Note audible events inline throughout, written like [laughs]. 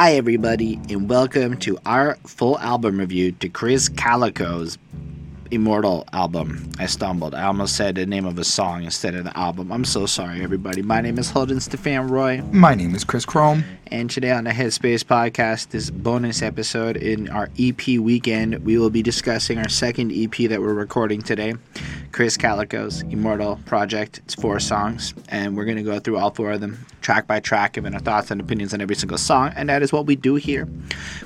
Hi, everybody, and welcome to our full album review to Krizz Kaliko's Immortal album. I stumbled. I almost said the name of a song instead of the album. I'm so sorry, everybody. My name is Holden Stefan Roy, My name is Chris Chrome. And today on the Headspace podcast, this bonus episode in our EP weekend, we will be discussing our second EP that we're recording today, Krizz Kaliko's Immortal Project. It's four songs, and we're going to go through all four of them, track by track, giving our thoughts and opinions on every single song, and that is what we do here.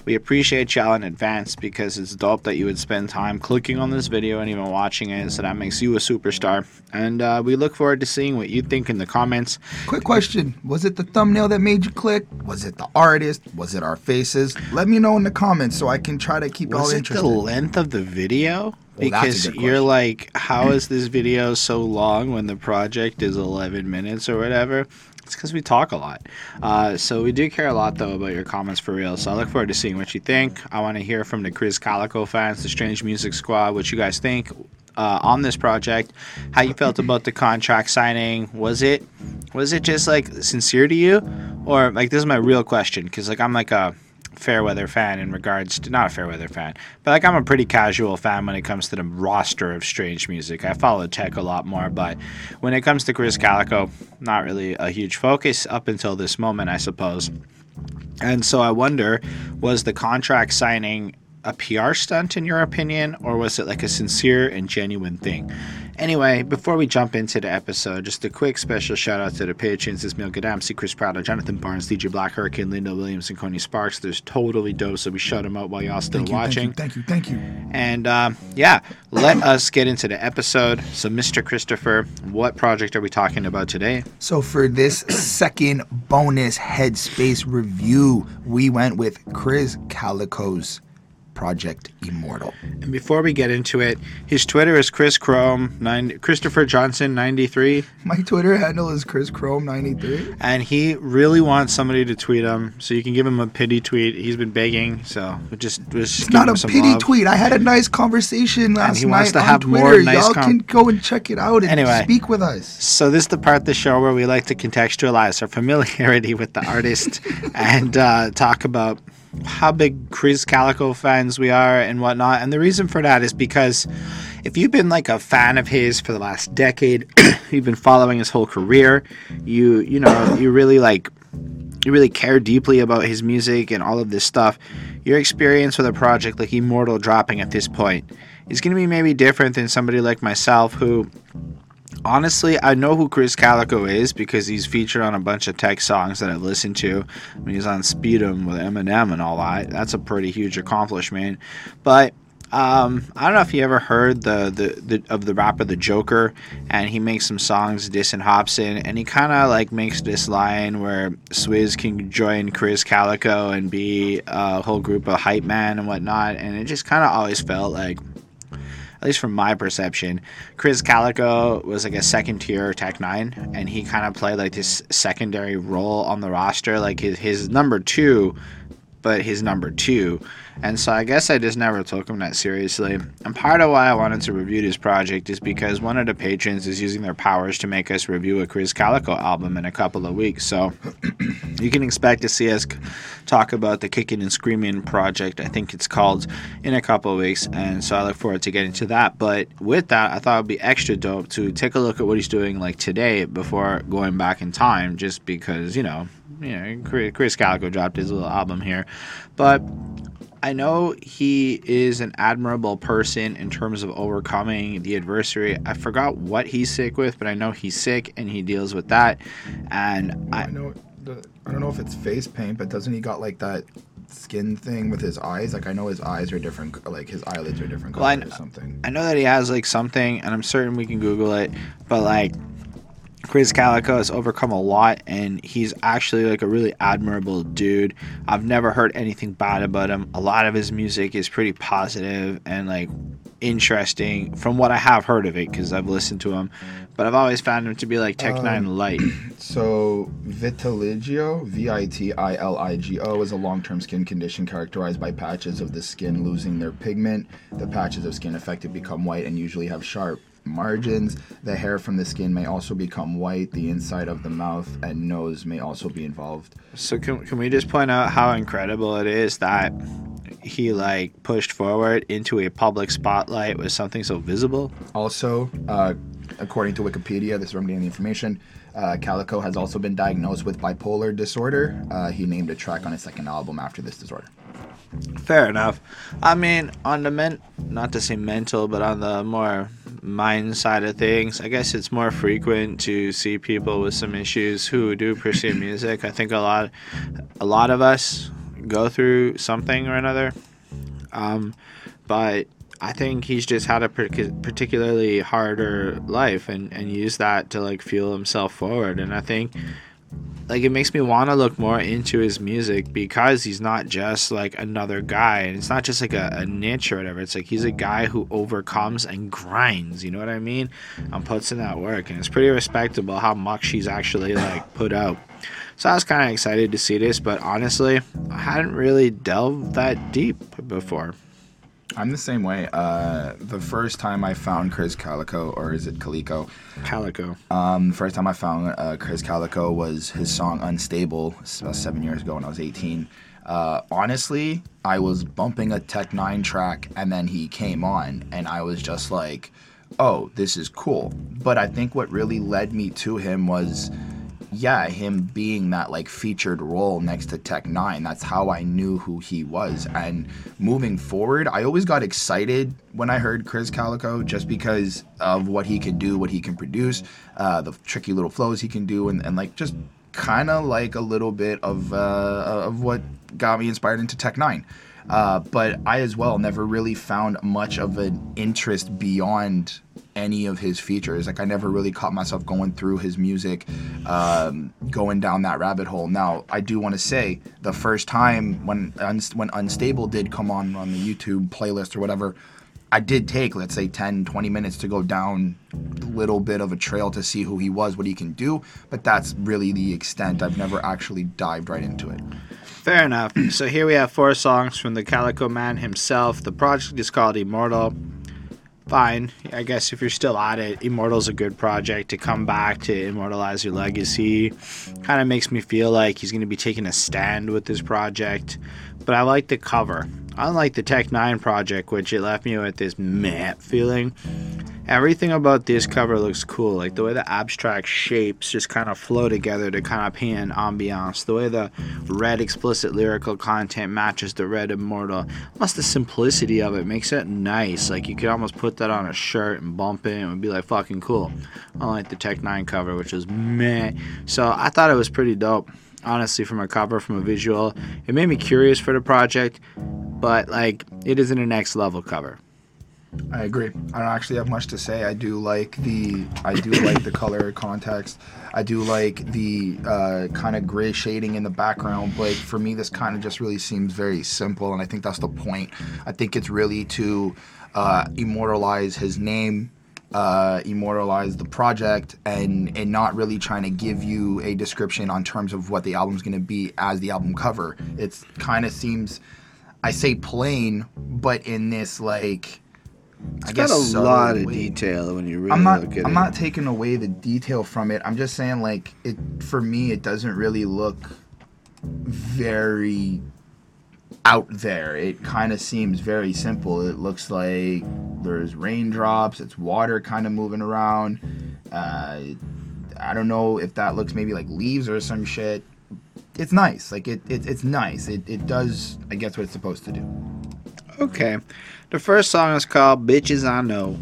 We appreciate y'all in advance because it's dope that you would spend time clicking on this video and even watching it, so that makes you a superstar. And uh, we look forward to seeing what you think in the comments. Quick question Was it the thumbnail that made you click? It the artist? Was it our faces? Let me know in the comments so I can try to keep Was it interested. the length of the video? Well, Because good you're like, how is this video so long when the project is 11 minutes or whatever? It's because we talk a lot. Uh, so we do care a lot, though, about your comments for real. So I look forward to seeing what you think. I want to hear from the Krizz Kaliko fans, the Strange Music Squad, what you guys think uh, on this project, how you felt about the contract signing. Was it was it just like sincere to you, or like this is my real question? Because like I'm like a Fairweather fan in regards to not a Fairweather fan, but like I'm a pretty casual fan when it comes to the roster of strange music. I follow tech a lot more, but when it comes to Krizz Kaliko, not really a huge focus up until this moment, I suppose. And so I wonder, was the contract signing a PR stunt in your opinion, or was it like a sincere and genuine thing? Anyway, before we jump into the episode, just a quick special shout out to the patrons Ismail Gadamsi, Chris Prado, Jonathan Barnes, DJ Black Hurricane, Linda Williams, and Coney Sparks. There's totally dope, so we shut them out while y'all still Thank you, watching. Thank you, thank you, thank you. And um, yeah, let [laughs] us get into the episode. So, Mr. Christopher, what project are we talking about today? So, for this second bonus Headspace review, we went with Krizz Kaliko's Project Immortal. And before we get into it, his Twitter is Chris Chrome, nine, Christopher Johnson 93, My Twitter handle is Chris Chrome93. and he really wants somebody to tweet him, so you can give him a pity tweet. He's been begging, so we just just It's give not him a some pity love. tweet. I had a nice conversation last he night wants to on have Twitter. more nice Y'all com- can go and check it out and Anyway. speak with us. So this is the part of the show where we like to contextualize our familiarity with the artist [laughs] and uh, talk about how big Krizz Kaliko fans we are and whatnot. And the reason for that is because if you've been like a fan of his for the last decade, [clears throat] you've been following his whole career, you you know you really like you really care deeply about his music and all of this stuff. Your experience with a project like Immortal dropping at this point is going to be maybe different than somebody like myself who honestly, I know who Krizz Kaliko is because he's featured on a bunch of tech songs that I've listened to. I mean, he's on Speedom with Eminem and all that. That's a pretty huge accomplishment. But um, I don't know if you ever heard the, the, the of the rapper The Joker, and he makes some songs dissing Hopsin, and he kind of like makes this line where Swizz can join Krizz Kaliko and be a whole group of hype man and whatnot, and it just kind of always felt like at least from my perception, Krizz Kaliko was like a second tier Tech N9ne, and he kind of played like this secondary role on the roster, like his his number two, but his number two. And so I guess I just never took him that seriously. And part of why I wanted to review this project is because one of the patrons is using their powers to make us review a Krizz Kaliko album in a couple of weeks. So [clears throat] you can expect to see us talk about the Kicking and Screaming project, I think it's called, in a couple of weeks. And so I look forward to getting to that. But with that, I thought it would be extra dope to take a look at what he's doing like today before going back in time, just because, you know, you know, Chris Krizz Kaliko dropped his little album here. But I know he is an admirable person in terms of overcoming the adversary. I forgot what he's sick with, but I know he's sick and he deals with that. And I I, know. The, I don't know if it's face paint, but doesn't he got like that skin thing with his eyes? Like I know his eyes are different. Like his eyelids are different Well, I color or something. I know that he has like something, and I'm certain we can Google it, but like Krizz Kaliko has overcome a lot, and he's actually like a really admirable dude. I've never heard anything bad about him. A lot of his music is pretty positive and like interesting from what I have heard of it because I've listened to him. But I've always found him to be like Tech um, Nine light. [clears throat] So vitiligo, V-I-T-I-L-I-G-O, is a long-term skin condition characterized by patches of the skin losing their pigment. The patches of skin affected become white and usually have sharp margins. The hair from the skin may also become white. The inside of the mouth and nose may also be involved. So can, can we just point out how incredible it is that he like pushed forward into a public spotlight with something so visible? Also, uh, according to Wikipedia, this is where I'm getting the information. Uh, Kaliko has also been diagnosed with bipolar disorder. Uh, he named a track on his second album after this disorder. Fair enough. I mean, on the men, not to say mental, but on the more mind side of things, I guess it's more frequent to see people with some issues who do pursue [coughs] music. I think a lot, a lot of us go through something or another. Um, but I think he's just had a particularly harder life and, and used that to like fuel himself forward. And I think like it makes me want to look more into his music because he's not just like another guy. And it's not just like a, a, niche or whatever. It's like he's a guy who overcomes and grinds. You know what i mean? And puts in that work. And it's pretty respectable how much he's actually like put out. So i was kind of excited to see this. But honestly i hadn't really delved that deep before I'm the same way. Uh, the first time I found Krizz Kaliko, or is it Kaliko? Kaliko. Um, the first time I found uh, Krizz Kaliko was his song Unstable, about seven years ago when I was 18. Uh, honestly, I was bumping a Tech N9ne track, and then he came on, and I was just like, oh, this is cool. But I think what really led me to him was yeah, him being that like featured role next to Tech N9ne, that's how I knew who he was. And moving forward, I always got excited when I heard Krizz Kaliko just because of what he can do, what he can produce, uh, the tricky little flows he can do, and, and like just kind of like a little bit of uh, of what got me inspired into Tech N9ne. Uh, but I as well never really found much of an interest beyond any of his features. Like I never really caught myself going through his music, um, going down that rabbit hole. Now I do want to say the first time when when Unstable did come on on the YouTube playlist or whatever. I did take, let's say, 10, 20 minutes to go down a little bit of a trail to see who he was, what he can do, but that's really the extent. I've never actually dived right into it. Fair enough. [clears throat] So here we have four songs from the Kaliko Man himself. The project is called Immortal fine. I guess if you're still at it, Immortal's a good project to come back to immortalize your legacy. Kind of makes me feel like he's going to be taking a stand with this project. But I like the cover. Unlike the Tech N9ne project, which it left me with this meh feeling, everything about this cover looks cool. Like the way the abstract shapes just kind of flow together to kind of paint an ambiance. The way the red explicit lyrical content matches the red immortal. Almost the simplicity of it makes it nice. Like you could almost put that on a shirt and bump it and it would be like fucking cool. Unlike the Tech N9ne cover, which was meh. So I thought it was pretty dope. Honestly, from a cover, from a visual, it made me curious for the project, but like it isn't a next level cover. I agree. I don't actually have much to say. I do like the I do like the [coughs] color context. I do like the uh, kind of gray shading in the background. But for me, this kind of just really seems very simple, and I think that's the point. I think it's really to uh, immortalize his name, uh, immortalize the project, and and not really trying to give you a description on terms of what the album's going to be as the album cover. It's kind of seems, I say plain, but in this like it's I got a so lot of detail when you really I'm not, look at I'm it. not taking away the detail from it. I'm just saying, like, it for me, it doesn't really look very out there. It kind of seems very simple. It looks like there's raindrops. It's water kind of moving around. Uh, I don't know if that looks maybe like leaves or some shit. It's nice. Like it, it it's nice. It, it does. I guess what it's supposed to do. Okay. The first song is called Bitches I Know.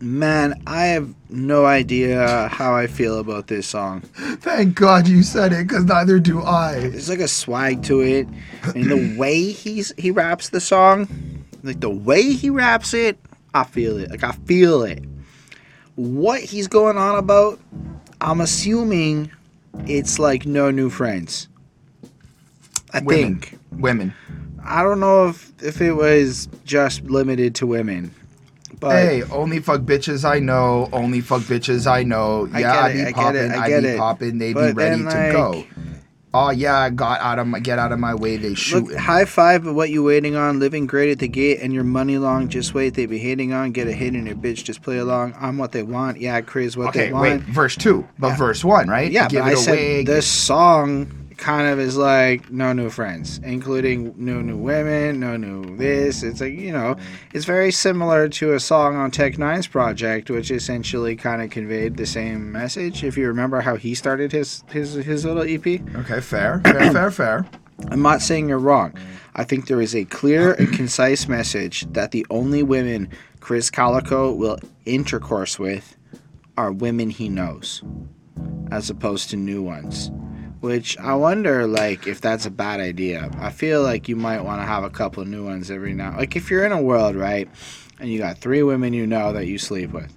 Man, I have no idea how I feel about this song. [laughs] Thank God you said it, because neither do I. There's like a swag to it. And the [clears throat] way he's he raps the song, like the way he raps it, I feel it. Like I feel it. What he's going on about, I'm assuming it's like no new friends. I Women. think. Women. I don't know if if it was just limited to women. But hey, only fuck bitches I know. Only fuck bitches I know. I yeah, I be I popping. I I be popping. They But be ready then, to go. oh yeah, I got out of my get out of my way. They shoot. Look, high five of what you waiting on, living great at the gate, and your money long. Just wait, they be hating on. Get a hit in your bitch, just play along. I'm what they want. Yeah, Chris, what okay, they want. Okay, wait, verse two, but Yeah. verse one, right? Yeah, Give but I it said away. this song kind of is like no new friends, including no new women, no new this. It's like you know, it's very similar to a song on Tech N9ne's project, which essentially kind of conveyed the same message. If you remember how he started his his his little EP. Okay, fair, fair, [coughs] fair, fair. I'm not saying you're wrong. I think there is a clear and concise message that the only women Krizz Kaliko will intercourse with are women he knows, as opposed to new ones. Which I wonder, like, if that's a bad idea. I feel like you might want to have a couple new ones every now. Like, if you're in a world, right, and you got three women you know that you sleep with,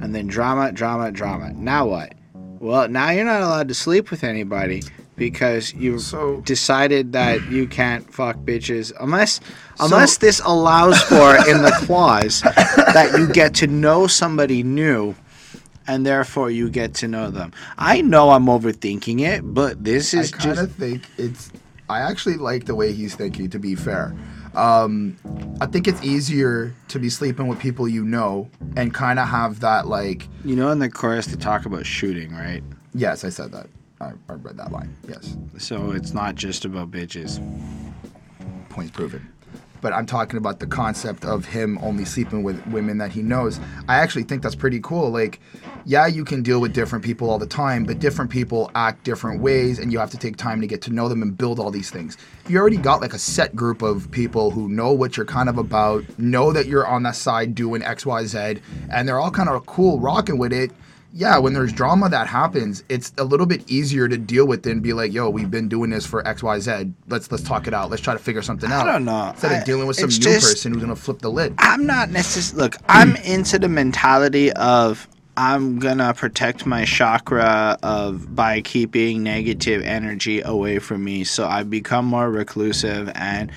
and then drama, drama, drama. Now what? Well, now you're not allowed to sleep with anybody because you So- decided that you can't fuck bitches unless unless this allows for in the clause that you get to know somebody new and therefore you get to know them. I know I'm overthinking it, but this is I is kind just of think it's. I actually like the way he's thinking. To be fair, um, I think it's easier to be sleeping with people you know and kind of have that like. you know in the chorus they talk about shooting, right? Yes, I said that. I, I read that line. Yes, So it's not just about bitches. points proven. But I'm talking about the concept of him only sleeping with women that he knows. I actually think that's pretty cool. Like, yeah, you can deal with different people all the time, but different people act different ways, and you have to take time to get to know them and build all these things. You already got like a set group of people who know what you're kind of about, know that you're on that side doing X, Y, Z, and they're all kind of cool rocking with it yeah, when there's drama that happens, it's a little bit easier to deal with than be like, yo, we've been doing this for X, Y, Z. Let's let's talk it out. Let's try to figure something out. I don't know. Instead I- of dealing with some new just- person who's gonna flip the lid. I'm not necessarily look. I'm into the mentality of I'm gonna protect my chakra of by keeping negative energy away from me. So I become more reclusive, and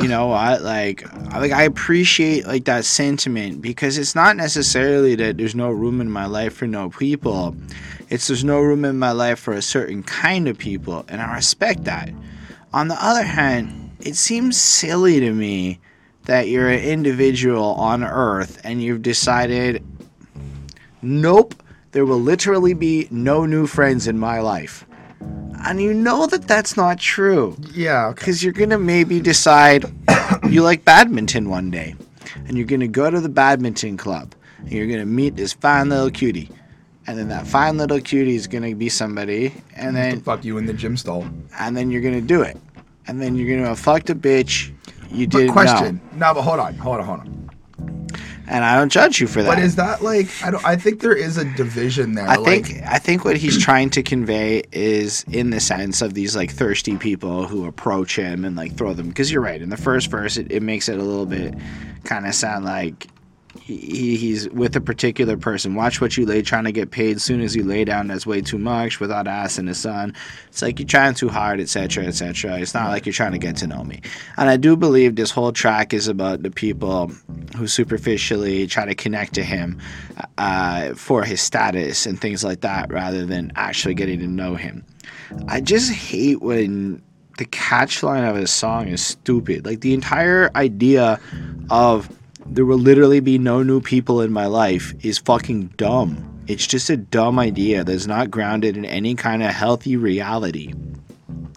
you know what? Like, like I appreciate like that sentiment because it's not necessarily that there's no room in my life for no people. It's there's no room in my life for a certain kind of people, and I respect that. On the other hand, it seems silly to me that you're an individual on Earth and you've decided, nope, there will literally be no new friends in my life. And you know that that's not true Yeah, okay. because you're going to maybe decide [coughs] you like badminton one day and you're going to go to the badminton club and you're going to meet this fine little cutie. And then that fine little cutie is going to be somebody, and then fuck you in the gym stall. and then you're gonna do it, and then you're gonna have fucked a bitch you didn't question. know, No, but hold on, hold on, hold on. And I don't judge you for that. But is that like I don't I think there is a division there. I like, think I think what he's trying to convey is in the sense of these like thirsty people who approach him and like throw them because you're right in the first verse it, it makes it a little bit kind of sound like he, he's with a particular person. Watch what you lay trying to get paid. As soon as you lay down that's way too much without asking the sun it's like you're trying too hard etc etc it's not like you're trying to get to know me. And i do believe this whole track is about the people who superficially try to connect to him uh, for his status and things like that rather than actually getting to know him. I just hate when the catchline of his song is stupid. Like the entire idea of there will literally be no new people in my life is fucking dumb. It's just a dumb idea that's not grounded in any kind of healthy reality.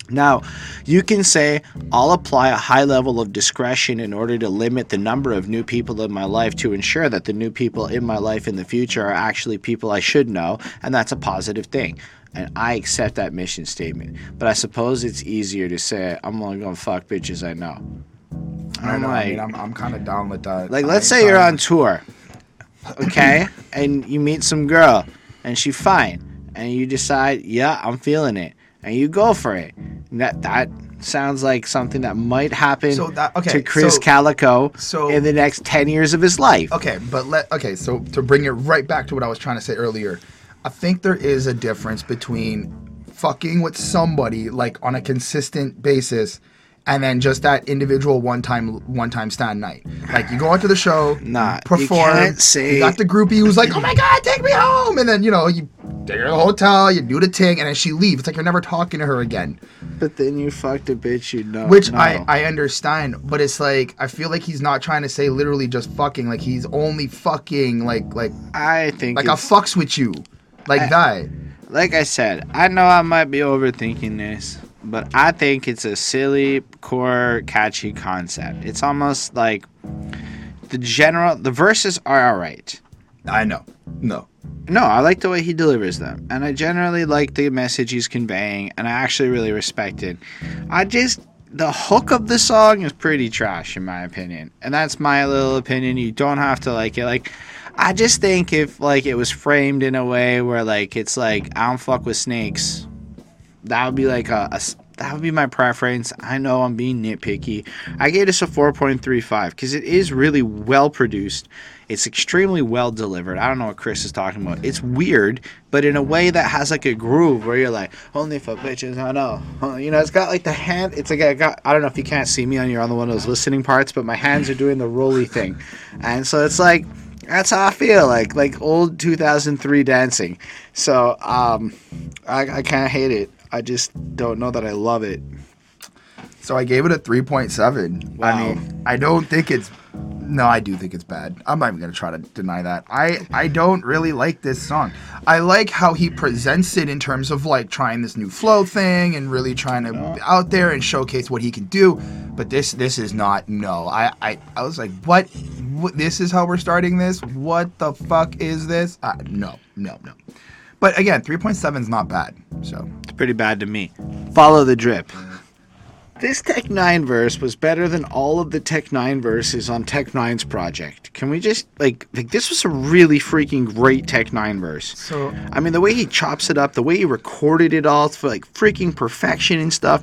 Now, you can say, I'll apply a high level of discretion in order to limit the number of new people in my life to ensure that the new people in my life in the future are actually people I should know, and that's a positive thing. And I accept that mission statement. But I suppose it's easier to say, I'm only gonna fuck bitches I know. I don't know. I mean, I'm, I'm kind of down with that. Like, let's say you're on tour, okay, [clears throat] and you meet some girl, and she's fine, and you decide, yeah, I'm feeling it, and you go for it. That that sounds like something that might happen So that- okay, to Chris so- Calico so- in the next ten years of his life. Okay, but let okay, so to bring it right back to what I was trying to say earlier, I think there is a difference between fucking with somebody like on a consistent basis and then just that individual one time one time stand night. Like you go out to the show, Nah, you perform, say- you got the groupie who's like, "Oh my god, take me home." And then, you know, you take her to the hotel, you do the thing, and then she leaves. It's like you're never talking to her again. But then you fucked a bitch you know. Which no. I, I understand, but it's like I feel like he's not trying to say literally just fucking. Like he's only fucking like like I think like I fucks with you, like I- that. like I said, I know I might be overthinking this, but I think it's a silly, core, catchy concept. It's almost like the general. The verses are alright. I know. No. No, I like the way he delivers them, and I generally like the message he's conveying, and I actually really respect it. I just the hook of the song is pretty trash in my opinion, and that's my little opinion. You don't have to like it. Like, I just think if like it was framed in a way where like it's like I don't fuck with snakes, that would be like a that would be my preference. I know I'm being nitpicky. I gave this a 4.35 because it is really well produced. It's extremely well delivered. I don't know what Chris is talking about. It's weird, but in a way that has like a groove where you're like, only for bitches, I know. You know, it's got like the hand. It's like I got. I don't know if you can't see me on your on the one of those listening parts, but my hands are doing the roly thing, and so it's like that's how I feel like like old 2003 dancing. So um, I, I can't hate it. I just don't know that I love it. So I gave it a 3.7. Wow. I mean, I don't think it's. No, I do think it's bad. I'm not even gonna try to deny that. I I don't really like this song. I like how he presents it in terms of like trying this new flow thing and really trying to be out there and showcase what he can do. But this this is not. No, I I, I was like, what? what? This is how we're starting this? What the fuck is this? Uh, no, no, no. But again, 3.7 is not bad. So pretty bad to me. Follow the drip. This Tech N9ne verse was better than all of the Tech N9ne verses on Tech N9ne's project. Can we just like like this was a really freaking great Tech N9ne verse. so I mean the way he chops it up, the way he recorded it all for like freaking perfection and stuff.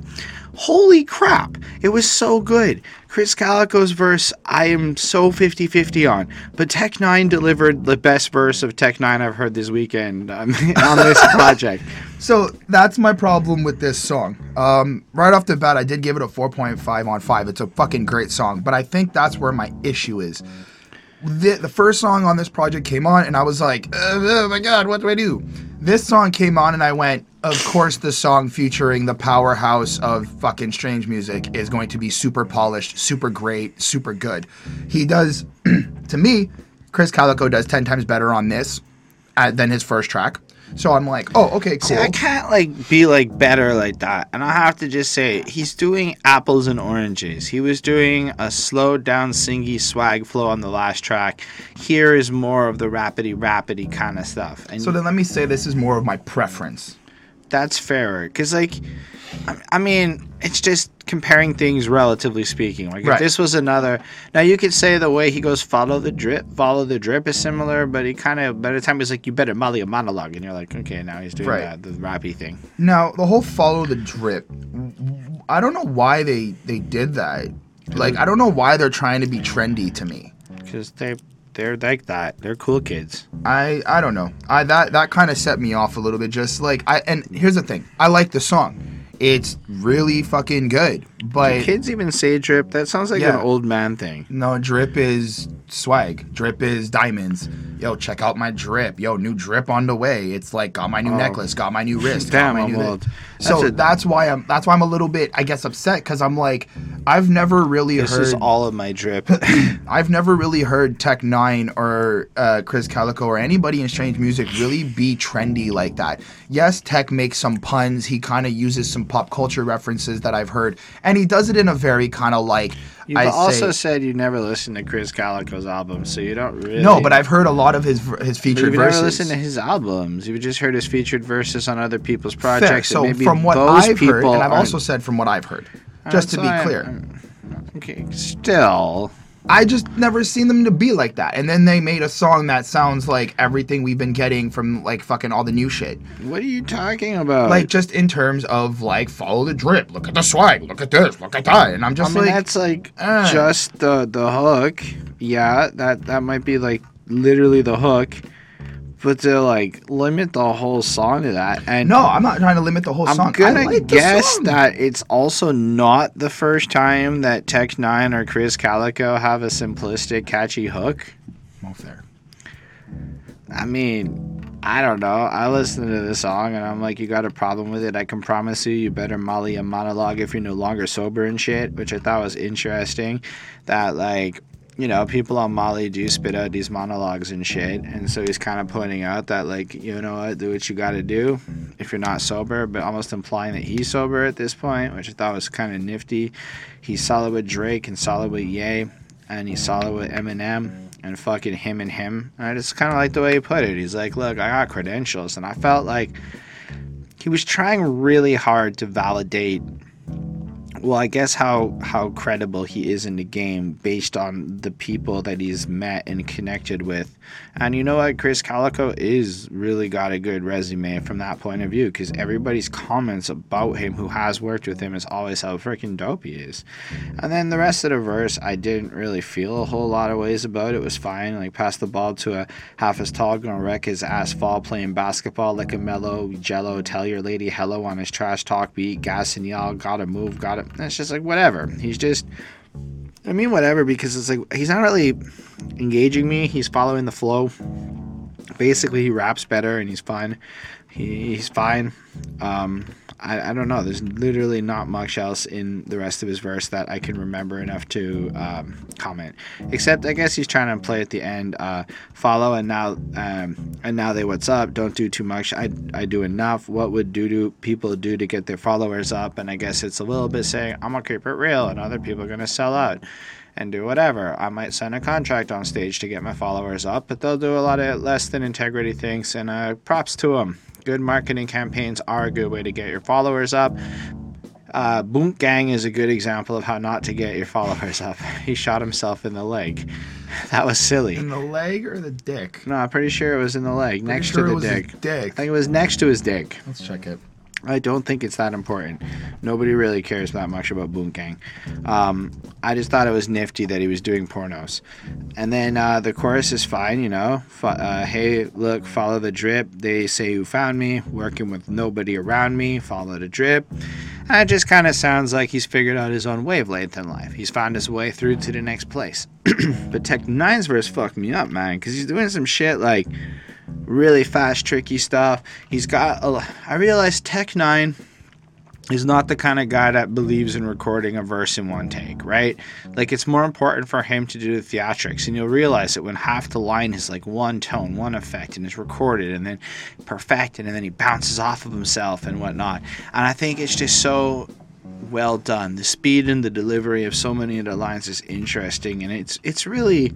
Holy crap. It was so good. Krizz Kaliko's verse I am so 50-50 on. But Tech N9ne delivered the best verse of Tech N9ne I've heard this weekend um, [laughs] on this [laughs] project. So that's my problem with this song. Um, right off the bat, I did give it a 4.5 on 5. It's a fucking great song, but I think that's where my issue is. The, the first song on this project came on, and I was like, oh my god, what do I do? This song came on, and I went, of course, the song featuring the powerhouse of fucking strange music is going to be super polished, super great, super good. He does, [clears throat] to me, Krizz Kaliko does 10 times better on this uh, than his first track. So I'm like, oh, okay, cool. See, I can't like be like better like that. And I have to just say, he's doing apples and oranges. He was doing a slowed down singy swag flow on the last track. Here is more of the rapidy rapidy kind of stuff. And So then let me say this is more of my preference. That's fairer. Cause like I, I mean, it's just comparing things relatively speaking. Like if this was another now you could say the way he goes follow the drip, follow the drip is similar, but he kinda by the time he's like, You better molly a monologue and you're like, Okay, now he's doing Right. that the rappy thing. Now the whole follow the drip, I don't know why they they did that. Like I don't know why they're trying to be trendy to me. because they they're like that. They're cool kids. I I don't know. I that that kind of set me off a little bit. Just like I and here's the thing. I like the song. It's really fucking good. But kids even say drip. That sounds like Yeah. an old man thing. no, drip is swag. Drip is diamonds. Yo, check out my drip. Yo, new drip on the way. It's like got my new Oh. necklace, got my new [laughs] wrist. Damn, my I'm old. So That's a- that's why I'm that's why I'm a little bit I guess upset because I'm like I've never really This heard is all of my drip. [laughs] I've never really heard Tech N9ne or uh, Krizz Kaliko or anybody in Strange Music really be trendy like that. Yes, Tech makes some puns. He kind of uses some pop culture references that I've heard, and he does it in a very kind of like. You've I also say, said you never listened to Krizz Kaliko's album, so you don't really. no, but I've heard a lot of his his featured you've never verses. listened to his albums. You've just heard his featured verses on other people's projects. and So maybe from what I've heard, and I've also said from what I've heard, just to be clear. I'm- okay, still. I just never seen them to be like that. And then they made a song that sounds like everything we've been getting from like fucking all the new shit. What are you talking about? like just in terms of like follow the drip look at the swag look at this look at that and i'm just I mean, like that's like uh. just the the hook. Yeah, that that might be like literally the hook, but to like limit the whole song to that, and no i'm not trying to limit the whole song. I'm song I gonna like the guess that it's also not the first time that Tech N9ne or Krizz Kaliko have a simplistic, catchy hook. Well, there I mean, I don't know. I listened to the song and I'm like, you got a problem with it? I can promise you, you better molly a monologue if you're no longer sober and shit, which I thought was interesting. That like, you know, people on Molly do spit out these monologues and shit, and so he's kind of pointing out that like, you know what, do what you got to do if you're not sober, but almost implying that he's sober at this point, which I thought was kind of nifty. He's solid with Drake and solid with Ye, and he's solid with Eminem and fucking him and him. And I just kind of like the way he put it. He's like, look, I got credentials. And I felt like he was trying really hard to validate well, I guess how how credible he is in the game based on the people that he's met and connected with. And you know what, Krizz Kaliko is really got a good resume from that point of view because everybody's comments about him who has worked with him is always how freaking dope he is. And then the rest of the verse, I didn't really feel a whole lot of ways about. It was fine. Like pass the ball to a half as tall, gonna wreck his ass fall playing basketball like a mellow jello. Tell your lady hello on his trash talk beat. Gas and y'all gotta move, gotta it's just like whatever. He's just I mean whatever because it's like he's not really engaging me. He's following the flow. Basically, he raps better and he's fine. He, he's fine. Um, I, I don't know. There's literally not much else in the rest of his verse that I can remember enough to um, comment. Except I guess he's trying to play at the end. Uh, follow and now um, and now they what's up. Don't do too much. I, I do enough. What would do do people do to get their followers up? And I guess it's a little bit saying I'm gonna keep it real, and other people are gonna sell out and do whatever. I might sign a contract on stage to get my followers up, but they'll do a lot of less than integrity things. And uh, props to them good marketing campaigns are a good way to get your followers up. Uh, Boonk Gang is a good example of how not to get your followers up. [laughs] He shot himself in the leg. [laughs] That was silly. In the leg or the dick? No, I'm pretty sure it was in the leg, Pretty next sure to the dick. dick. I think it was next to his dick. Let's check it. I don't think it's that important. Nobody really cares that much about Boonk Gang. Um, I just thought it was nifty that he was doing pornos. And then uh, the chorus is fine, you know. F- uh, hey, look, follow the drip. They say you found me, working with nobody around me. Follow the drip. And it just kind of sounds like he's figured out his own wavelength in life. He's found his way through to the next place. [clears throat] but Tech N9ne's verse fucked me up, man, because he's doing some shit like really fast, tricky stuff. He's got. A, I realized Tech N9ne is not the kind of guy that believes in recording a verse in one take, right? Like it's more important for him to do the theatrics, and you'll realize it when half the line is like one tone, one effect, and is recorded and then perfected, and then he bounces off of himself and whatnot. And I think it's just so well done. The speed and the delivery of so many of the lines is interesting, and it's it's really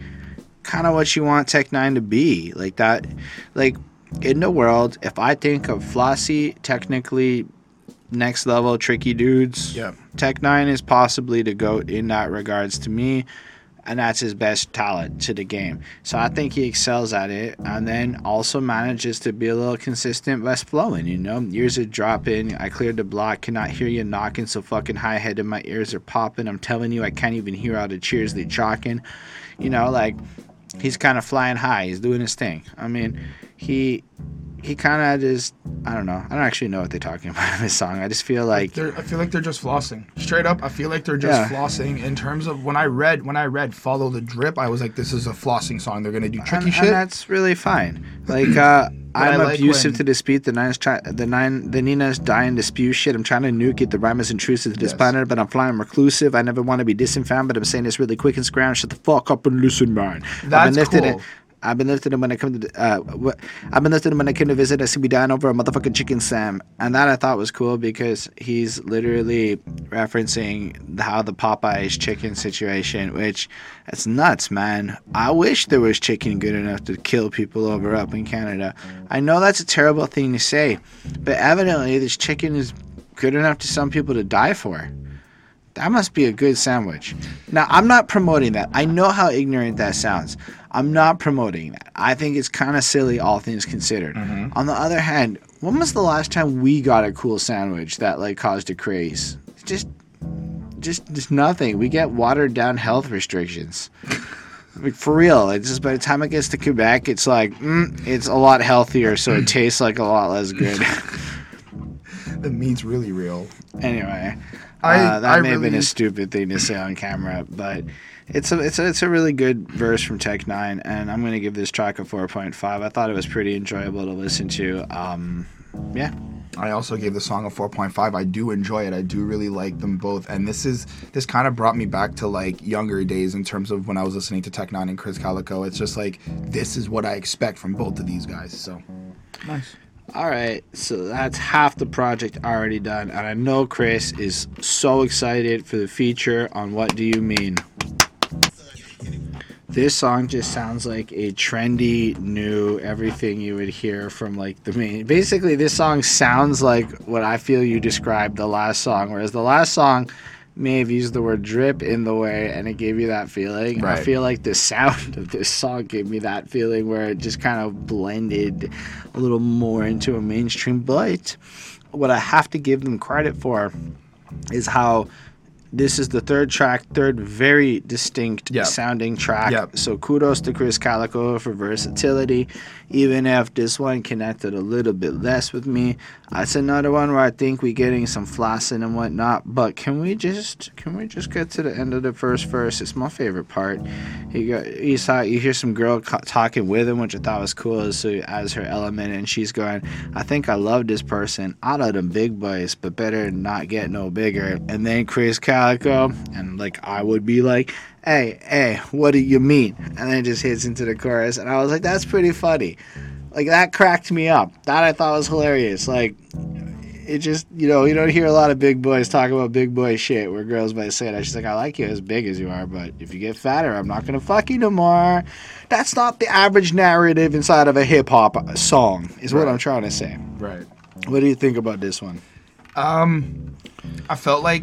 kind of what you want Tech N9ne to be, like that, like. In the world, if I think of Flossie, technically next level tricky dudes. Yeah. Tech N9ne is possibly the goat in that regards to me, and that's his best talent to the game. So I think he excels at it, and then also manages to be a little consistent less flowing. You know, ears are dropping. I cleared the block, cannot hear you knocking so fucking high headed. My ears are popping. I'm telling you, I can't even hear all the cheers they're chalking. You know, like he's kind of flying high. He's doing his thing. I mean, he he kind of just I don't know. I don't actually know what they're talking [laughs] about in this song. I just feel like They're, I feel like they're just flossing. Straight up, I feel like they're just Yeah. flossing. In terms of when I read when I read "Follow the Drip," I was like, "This is a flossing song. They're gonna do tricky and, shit." and that's really fine. [clears throat] Like uh, I'm like abusive when- to dispute the nine's try the nine the Nina's dying to spew shit. I'm trying to nuke it. The rhyme is intrusive to this Yes. planet, but I'm flying reclusive. I never want to be disinfam, but I'm saying this really quick and scrounge. Shut the fuck up and listen, man. I've been lifted cool. in- I've been lifted when I come to uh, I've been lifted when I came to visit. See me dying over a motherfucking chicken sam, and that I thought was cool because he's literally referencing how the Popeyes chicken situation, which it's nuts, man. I wish there was chicken good enough to kill people over up in Canada. I know that's a terrible thing to say, but evidently this chicken is good enough to some people to die for. That must be a good sandwich. Now, I'm not promoting that. I know how ignorant that sounds. I'm not promoting that. I think it's kind of silly, all things considered. On the other hand, when was the last time we got a cool sandwich that like caused a craze? Just, just, just nothing. We get watered down health restrictions. [laughs] Like for real, it's just by the time it gets to Quebec, it's like mm, it's a lot healthier, so it [laughs] tastes like a lot less good. [laughs] the meat's really real. Anyway, I- uh, that I may have been a stupid thing to say on camera, but it's a it's a, it's a really good verse from Tech N9ne, and I'm gonna give this track a 4.5. I thought it was pretty enjoyable to listen to. Um, yeah, I also gave the song a 4.5. I do enjoy it. I do really like them both. And this is this kind of brought me back to like younger days in terms of when I was listening to Tech N9ne and Krizz Kaliko. It's just like this is what I expect from both of these guys. So nice. All right, so that's half the project already done, and I know Chris is so excited for the feature on What Do You Mean. This song just sounds like a trendy, new everything you would hear from like the main. Basically, this song sounds like what I feel you described the last song, whereas the last song may have used the word drip in the way and it gave you that feeling. I feel like the sound of this song gave me that feeling where it just kind of blended a little more into a mainstream. But what I have to give them credit for is how this is the third track, third very distinct Yep. sounding track. Yep. So kudos to Krizz Kaliko for versatility. Even if this one connected a little bit less with me, that's another one where I think we're getting some flossing and whatnot. But can we just can we just get to the end of the first verse? It's my favorite part. You got you saw you hear some girl talking with him, which I thought was cool. So as her element, and she's going, "I think I love this person. I know them big boys, but better not get no bigger." And then Krizz Kaliko, and like I would be like, "Hey, hey, what do you mean?" And then it just hits into the chorus, and I was like, "That's pretty funny." Like that cracked me up. That I thought was hilarious. Like it just you know you don't hear a lot of big boys talk about big boy shit where girls might say that she's like i like you as big as you are but if you get fatter i'm not gonna fuck you no more that's not the average narrative inside of a hip-hop song is what i'm trying to say Right. what do you think about this one Um, I felt like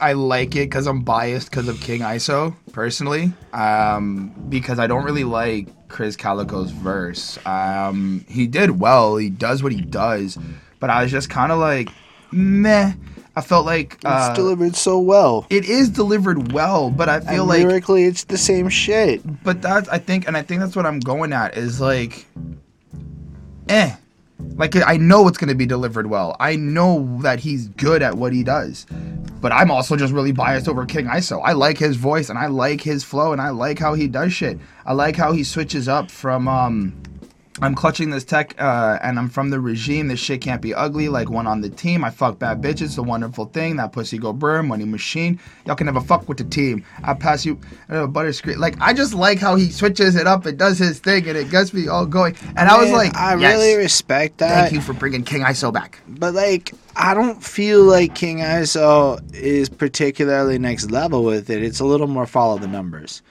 I like it because I'm biased because of King ISO personally. Um, because I don't really like Krizz Kaliko's verse. Um, he did well. He does what he does, but I was just kind of like, meh. I felt like uh, it's delivered so well it is delivered well, but I feel and like lyrically it's the same shit but that's I think, and I think that's what I'm going at is like, eh. Like I know it's gonna be delivered well. I know that he's good at what he does, but I'm also just really biased over King ISO. I like his voice and I like his flow and I like how he does shit. I like how he switches up from um. I'm clutching this tech, uh, and I'm from the regime. This shit can't be ugly. Like one on the team, I fuck bad bitches. The wonderful thing. That pussy go burn. Money machine. Y'all can never fuck with the team. I pass you uh, butter screen. Like I just like how he switches it up and does his thing, and it gets me all going. And I was like, i yes, really respect that thank you for bringing King ISO back. But like, I don't feel like King ISO is particularly next level with it. It's a little more follow the numbers.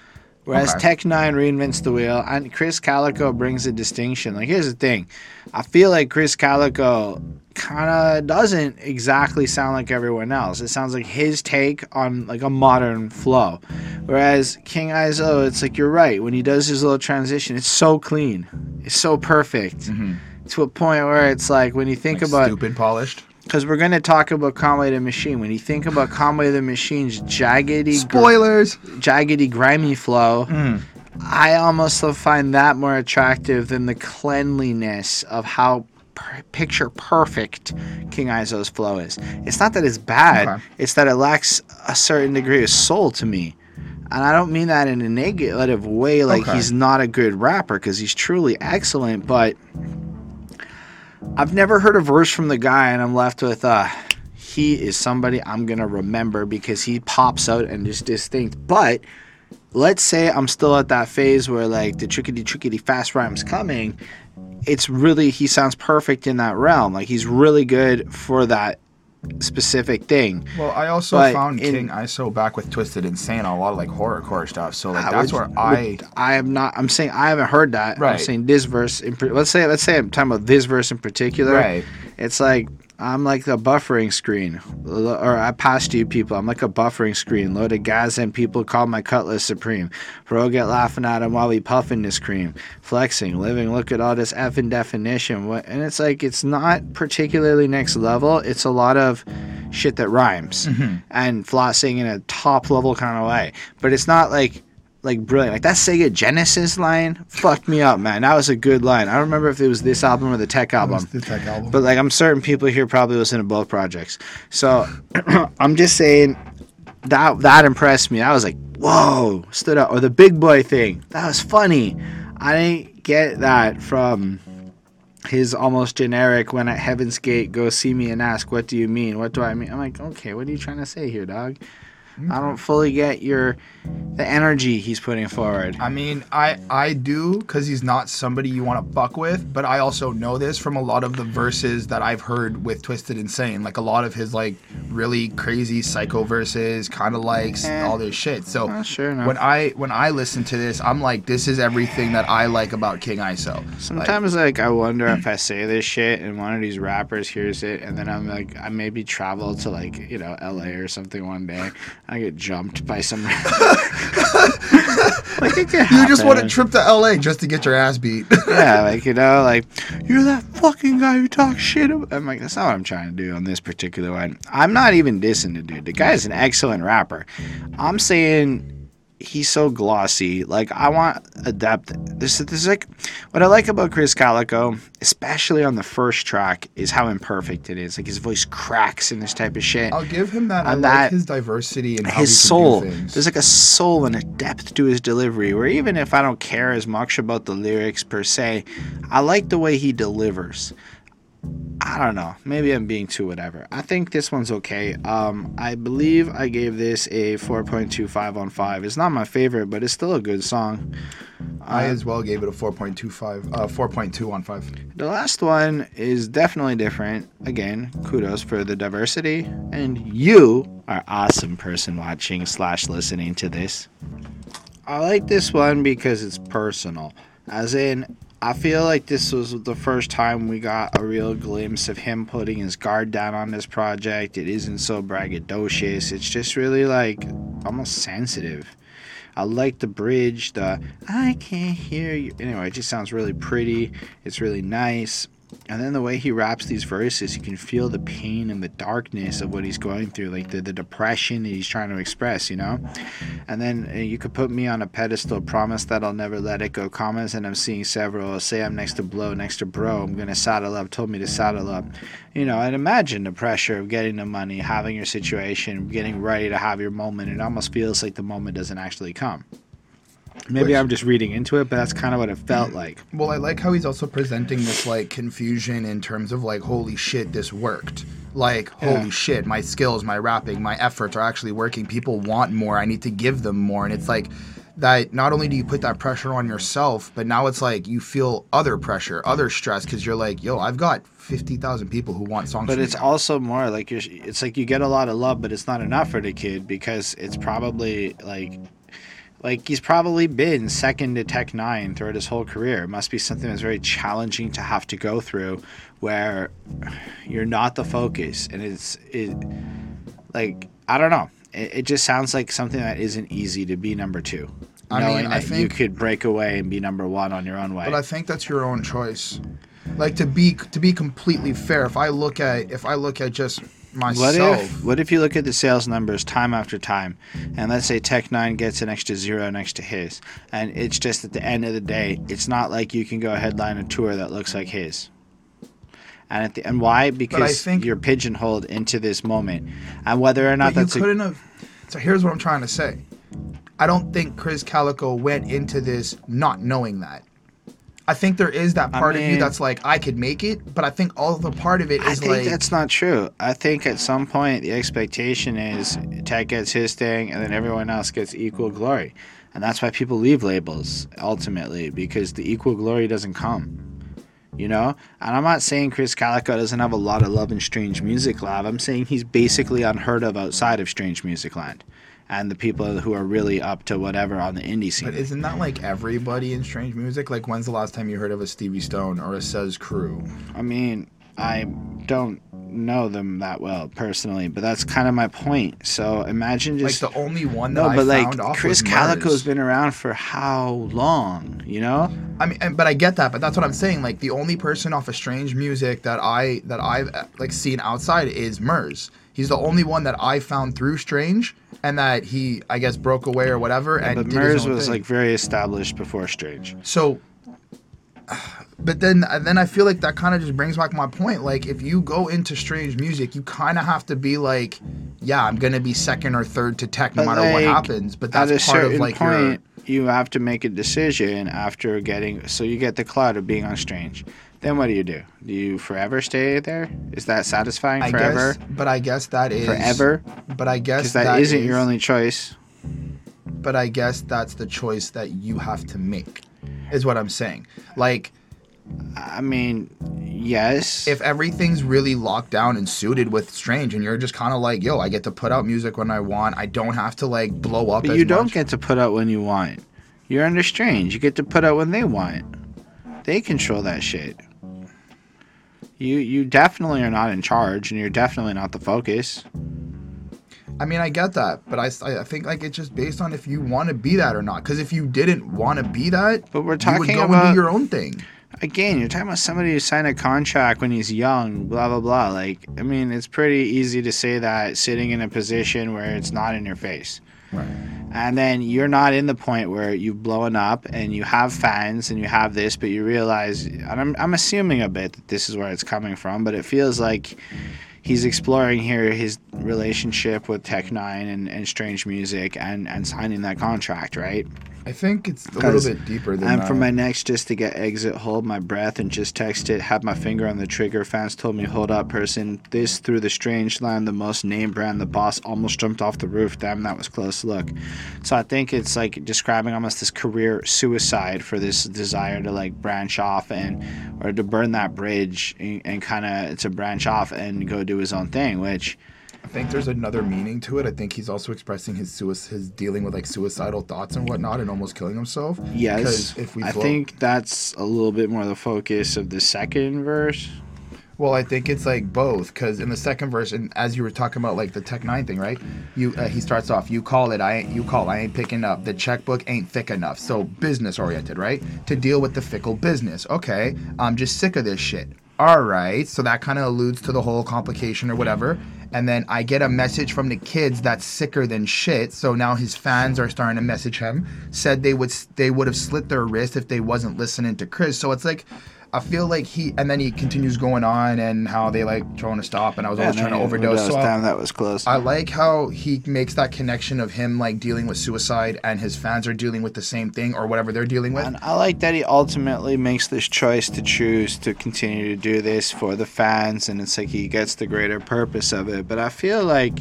Whereas Okay. Tech N9ne reinvents the wheel, and Krizz Kaliko brings a distinction. Like, here's the thing: I feel like Krizz Kaliko kind of doesn't exactly sound like everyone else. It sounds like his take on like a modern flow. Whereas King ISO, it's like you're right. When he does his little transition, it's so clean, it's so perfect. Mm-hmm. To a point where it's like when you think Like about stupid polished. Because we're going to talk about Conway the Machine. When you think about Conway the Machine's jaggedy, gr- Spoilers. jaggedy, grimy flow, mm. I almost find that more attractive than the cleanliness of how per- picture perfect King Iso's flow is. It's not that it's bad; Okay. it's that it lacks a certain degree of soul to me. And I don't mean that in a negative way, like Okay. he's not a good rapper, because he's truly excellent. But I've never heard a verse from the guy, and I'm left with, uh, he is somebody I'm gonna remember because he pops out and is distinct. But let's say I'm still at that phase where like the trickety trickety fast rhymes coming. It's really he sounds perfect in that realm. Like he's really good for that specific thing. Well, I also But found in- King ISO back with Twisted Insane a lot of like horrorcore stuff. So like I that's would- where I I am not. I'm saying I haven't heard that. Right. I'm saying this verse. In, let's say let's say I'm talking about this verse in particular. Right. It's like I'm like a buffering screen, or I passed you people. I'm like a buffering screen, loaded gas and people call my cutlass supreme. Bro, get laughing at him while we puffing this cream, flexing, living. Look at all this effing definition. And it's like it's not particularly next level. It's a lot of shit that rhymes mm-hmm. and flossing in a top level kind of way. But it's not like like brilliant. Like that Sega Genesis line fucked me up, man. That was a good line. I don't remember if it was this album or the Tech album. the Tech album. But like I'm certain people here probably listen to both projects. So [clears throat] I'm just saying that that impressed me. I was like, whoa, stood out. Or the big boy thing. That was funny. I didn't get that from his almost generic when at Heaven's Gate go see me and ask what do you mean? What do I mean? I'm like, okay, what are you trying to say here, dog? I don't fully get your the energy he's putting forward. I mean, I I do because he's not somebody you want to fuck with, but I also know this from a lot of the verses that I've heard with Twisted Insane, like a lot of his like really crazy psycho verses, kind of like s- Eh. all this shit. So sure when I when I listen to this, I'm like, this is everything that I like about King ISO. Like, Sometimes like I wonder if I say this shit and one of these rappers hears it and then I'm like I maybe travel to like, you know, LA or something one day. I get jumped by some [laughs] [laughs] like you just want to trip to LA just to get your ass beat. [laughs] yeah, like you know, like you're that fucking guy who talks shit. About. I'm like, that's not what I'm trying to do on this particular one. I'm not even dissing the dude. The guy's an excellent rapper. I'm saying he's so glossy. Like I want a depth. This, this is like what I like about Krizz Kaliko, especially on the first track, is how imperfect it is. Like his voice cracks and this type of shit. I'll give him that. I And like his diversity and how his soul. There's like a soul and a depth to his delivery. Where even if I don't care as much about the lyrics per se, I like the way he delivers. I don't know. Maybe I'm being too whatever. I think this one's okay. Um, I believe I gave this a 4.25 on 5. It's not my favorite, but it's still a good song. I as well gave it a 4.25, uh, 4.2 on 5. The last one is definitely different. Again, kudos for the diversity. And you are awesome person watching slash listening to this. I like this one because it's personal. As in, I feel like this was the first time we got a real glimpse of him putting his guard down on this project. It isn't so braggadocious. It's just really like almost sensitive. I like the bridge, the I can't hear you. Anyway, it just sounds really pretty. It's really nice. And then the way he wraps these verses, you can feel the pain and the darkness of what he's going through, like the, the depression that he's trying to express, you know? And then uh, you could put me on a pedestal, promise that I'll never let it go, comments, and I'm seeing several. Say I'm next to blow, next to bro, I'm gonna saddle up, told me to saddle up. You know, and imagine the pressure of getting the money, having your situation, getting ready to have your moment. It almost feels like the moment doesn't actually come. Maybe Which- I'm just reading into it, but that's kind of what it felt like. Well, I like how he's also presenting this like confusion in terms of like, holy shit, this worked. Like, Yeah. holy shit, my skills, my rapping, my efforts are actually working. People want more. I need to give them more. And it's like that not only do you put that pressure on yourself, but now it's like you feel other pressure, other stress because you're like, yo, I've got 50,000 people who want songs But me it's now. also more like you're. It's like you get a lot of love, but it's not enough for the kid because it's probably like, like he's probably been second to Tech N9ne throughout his whole career. It must be something that's very challenging to have to go through, where you're not the focus, and it's it, like I don't know. It, it just sounds like something that isn't easy to be number two. I mean, knowing I that you could break away and be number one on your own way. But I think that's your own choice. Like to be to be completely fair, if I look at if I look at just What if what if you look at the sales numbers time after time, and let's say Tech N9ne gets an extra zero next to his, and it's just at the end of the day, it's not like you can go headline a tour that looks like his. And at the and why? Because think- you're pigeonholed into this moment, and whether or not But you that's a, couldn't have. So here's what I'm trying to say. I don't think Krizz Kaliko went into this not knowing that. I think there is that I part of you that's like I could make it, but I think all the part of it I think like that's not true. I think at some point the expectation is Ted gets his thing, and then everyone else gets equal glory, and that's why people leave labels ultimately because the equal glory doesn't come. You know, and I'm not saying Krizz Kaliko doesn't have a lot of love in Strange Music Lab. I'm saying he's basically unheard of outside of Strange Music Land, and the people who are really up to whatever on the indie scene. But isn't that like everybody in strange music? Like when's the last time you heard of a Stevie Stone or a CES Cru? I mean, I don't know them that well personally, but that's kind of my point. So imagine just Like the only one that no, I but like Krizz Kaliko's been around for how long? You know? I mean, and, but I get that. But that's what I'm saying. Like the only person off of Strange Music that I that I've like seen outside is Murs. He's the only one that I found through Strange, and that he I guess broke away or whatever. and but did his Murs was thing. like very established before Strange. So, but then then I feel like that kind of just brings back my point. Like if you go into strange music, you kind of have to be like, yeah, I'm gonna be second or third to tech no But, matter what happens. But At that's a part certain of like point, you have to make a decision after getting. So you get the cloud of being on Strange. Then what do you do? Do you forever stay there? Is that satisfying. I forever? guess, but I guess that is Forever? But I guess Because that isn't your only choice. But I guess that's the choice that you have to make. Is what I'm saying. Like I mean, yes. if everything's really locked down and suited with Strange, and you're just kind of like, yo, I get to put out music when I want. I don't have to like blow up. but you don't much. get to put out when you want. You're under Strange. You get to put out when they want. They control that shit. You you definitely are not in charge, and you're definitely not the focus. I mean, I get that, but I, I think like it's just based on if you want to be that or not. Because if you didn't want to be that, But we're talking you would go and about do your own thing. Again, you're talking about somebody who signed a contract when he's young, blah blah blah. Like, I mean, it's pretty easy to say that sitting in a position where it's not in your face. Right. And then you're not in the point where you've blown up and you have fans and you have this, but you realize, and I'm, I'm assuming a bit that this is where it's coming from, but it feels like he's exploring here his relationship with Tech N9ne and, and Strange Music and, and signing that contract, right? I think it's a little bit deeper than that. for my next, just to get exit, hold my breath and just text it. Have my finger on the trigger. Fans told me, hold up, person. This through the strange line, the most name brand. The boss almost jumped off the roof. Damn, that was close. Look. So I think it's like describing almost this career suicide for this desire to like branch off and, or to burn that bridge and, and kind of to branch off and go do his own thing, which. I think there's another meaning to it. I think he's also expressing his suic- his dealing with like suicidal thoughts and whatnot, and almost killing himself. Yes, if we I float- think that's a little bit more the focus of the second verse. Well, I think it's like both because in the second verse, and as you were talking about like the Tech N9ne thing, right? You uh, he starts off, you call it, I ain't, you call, I ain't picking up. The checkbook ain't thick enough, so business oriented, right? To deal with the fickle business. Okay, I'm just sick of this shit. All right, so that kind of alludes to the whole complication or whatever. And then I get a message from the kids that's sicker than shit. So now his fans are starting to message him. Said they would they would have slit their wrist if they wasn't listening to Krizz. So it's like I feel like he and then he continues going on and how they like trying to stop and I was always trying to overdose. So Damn, that was close. I like how he makes that connection of him like dealing with suicide and his fans are dealing with the same thing or whatever they're dealing with. And I like that he ultimately makes this choice to choose to continue to do this for the fans, and it's like he gets the greater purpose of it. But I feel like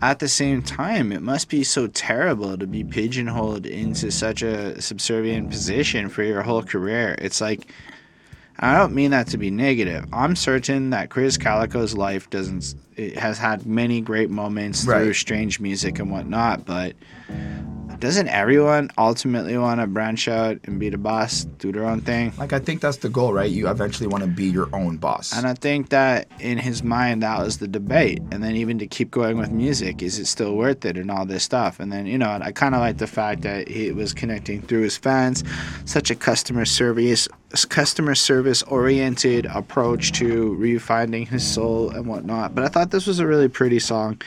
at the same time, it must be so terrible to be pigeonholed into such a subservient position for your whole career. It's like, I don't mean that to be negative. I'm certain that Krizz Kaliko's life doesn't it has had many great moments through strange music and whatnot, but doesn't everyone ultimately want to branch out and be the boss, do their own thing? Like I think that's the goal, right? You eventually want to be your own boss. And I think that in his mind, that was the debate. And then even to keep going with music, is it still worth it and all this stuff? And then, you know, I kind of like the fact that he was connecting through his fans, such a customer service, customer service oriented approach to refinding his soul and whatnot. But I thought this was a really pretty song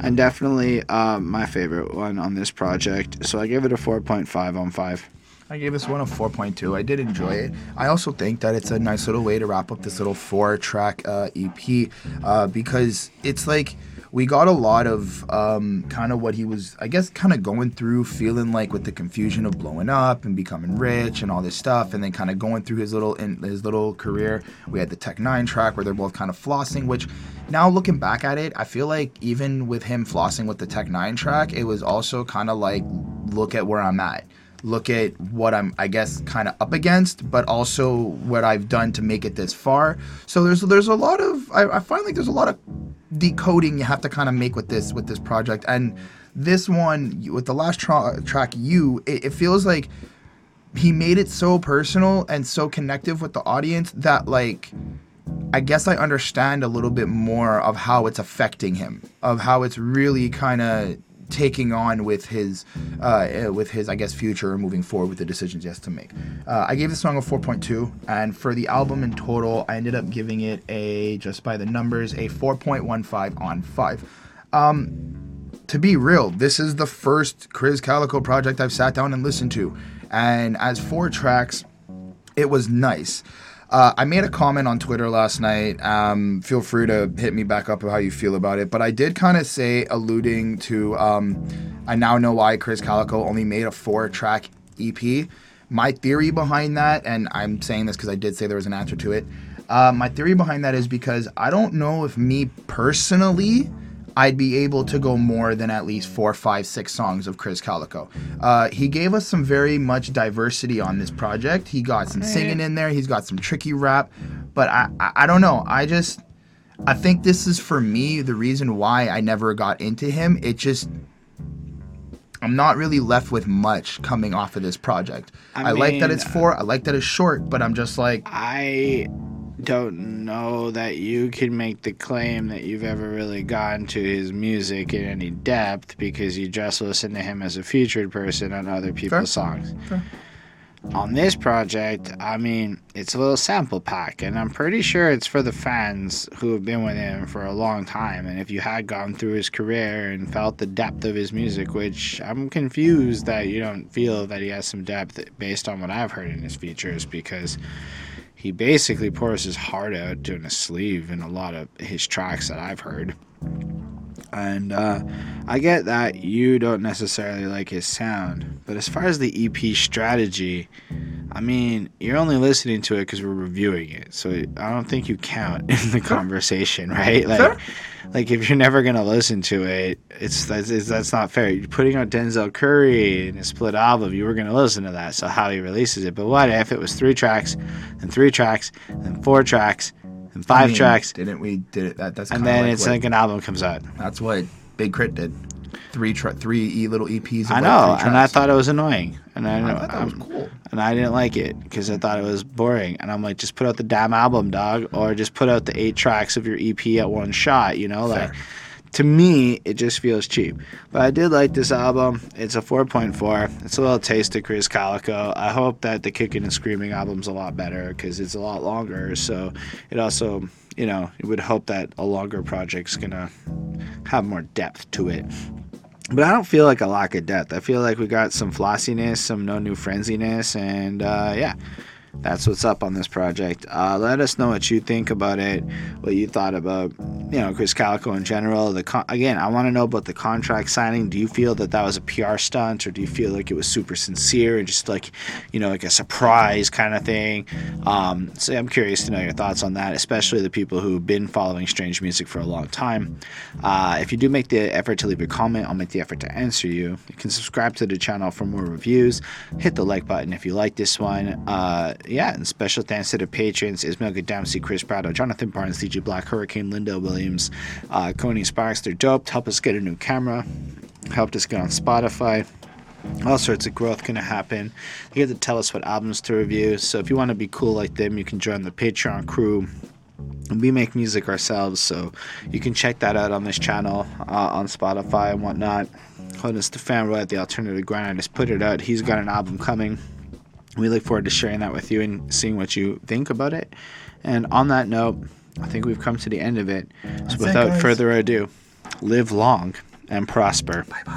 and definitely um, my favorite one on this project. So I gave it a 4.5 on 5. I gave this one a 4.2. I did enjoy it. I also think that it's a nice little way to wrap up this little four track uh, EP uh, because it's like we got a lot of um, kind of what he was, I guess, kind of going through, feeling like with the confusion of blowing up and becoming rich and all this stuff, and then kind of going through his little in his little career. We had the Tech N9ne track where they're both kind of flossing, which now looking back at it, I feel like even with him flossing with the Tech N9ne track, it was also kind of like look at where I'm at look at what I'm, I guess, kind of up against, but also what I've done to make it this far. So there's there's a lot of I, I find like there's a lot of decoding you have to kind of make with this with this project, and this one with the last tra- track, you, it, it feels like he made it so personal and so connective with the audience that like I guess I understand a little bit more of how it's affecting him, of how it's really kind of taking on with his uh, with his I guess future moving forward with the decisions he has to make. Uh, I gave the song a 4.2, and for the album in total, I ended up giving it a just by the numbers a 4.15 on five. Um, to be real, this is the first Krizz Kaliko project I've sat down and listened to, and as four tracks, it was nice. Uh, I made a comment on Twitter last night. Um, feel free to hit me back up how you feel about it. But I did kind of say, alluding to, um, I now know why Krizz Kaliko only made a four track EP. My theory behind that, and I'm saying this because I did say there was an answer to it. Uh, my theory behind that is because I don't know if me personally I'd be able to go more than at least four, five, six songs of Krizz Kaliko. Uh, he gave us some very much diversity on this project. He got some singing in there. He's got some tricky rap, but I, I, I don't know. I just, I think this is for me the reason why I never got into him. It just, I'm not really left with much coming off of this project. I, I like that it's four. I like that it's short, but I'm just like, I don't know that you can make the claim that you've ever really gotten to his music in any depth because you just listen to him as a featured person on other people's songs. Fair. On this project, I mean, it's a little sample pack, and I'm pretty sure it's for the fans who have been with him for a long time. And if you had gone through his career and felt the depth of his music, which I'm confused that you don't feel that he has some depth based on what I've heard in his features, because he basically pours his heart out doing a sleeve in a lot of his tracks that I've heard. And uh, I get that you don't necessarily like his sound, but as far as the EP strategy, I mean, you're only listening to it because we're reviewing it, so I don't think you count [laughs] in the conversation, right? Like, like if you're never gonna listen to it, it's that's, it's that's not fair. You're putting out Denzel Curry in a split album, you were gonna listen to that, so how he releases it. But what if it was three tracks, and three tracks, and four tracks, and I five mean, tracks, Didn't we? Did it? That, that's and then like it's what- like an album comes out. That's what Big K.R.I.T. did. Three tra- three e little EPs. I know, and I thought it was annoying, and I, I thought that was um, cool. and I didn't like it because I thought it was boring. And I'm like, just put out the damn album, dog, or just put out the eight tracks of your EP at one shot. You know, like Fair. To me, it just feels cheap. But I did like this album. It's a 4.4. It's a little taste of Krizz Kaliko. I hope that the Kicking and Screaming album's a lot better because it's a lot longer. So it also, you know, you would hope that a longer project's gonna have more depth to it. But I don't feel like a lack of depth. I feel like we got some flossiness, some no new frenziness, and uh, yeah, that's what's up on this project. Uh, let us know what you think about it, what you thought about, you know, Krizz Kaliko in general. The con- again, I want to know about the contract signing. Do you feel that that was a PR stunt, or do you feel like it was super sincere and just like, you know, like a surprise kind of thing? Um, so I'm curious to know your thoughts on that, especially the people who've been following Strange Music for a long time. Uh, if you do make the effort to leave a comment, I'll make the effort to answer you. You can subscribe to the channel for more reviews. Hit the like button if you like this one. Uh, yeah, and special thanks to the patrons Ismail Gadamsi, Chris Prado, Jonathan Barnes, DJ Black, Hurricane, Linda Williams, uh, Coney Sparks. They're dope. Help us get a new camera. Helped us get on Spotify all sorts of growth to happen. You get to tell us what albums to review. So if you want to be cool like them, you can join the Patreon crew. We make music ourselves, so you can check that out on this channel, uh, on Spotify and whatnot. Hold us to Fan Roy at the Alternative Grind. I just put it out. He's got an album coming. We look forward to sharing that with you and seeing what you think about it. And on that note, I think we've come to the end of it. So it, without guys. further ado, live long and prosper. Bye bye.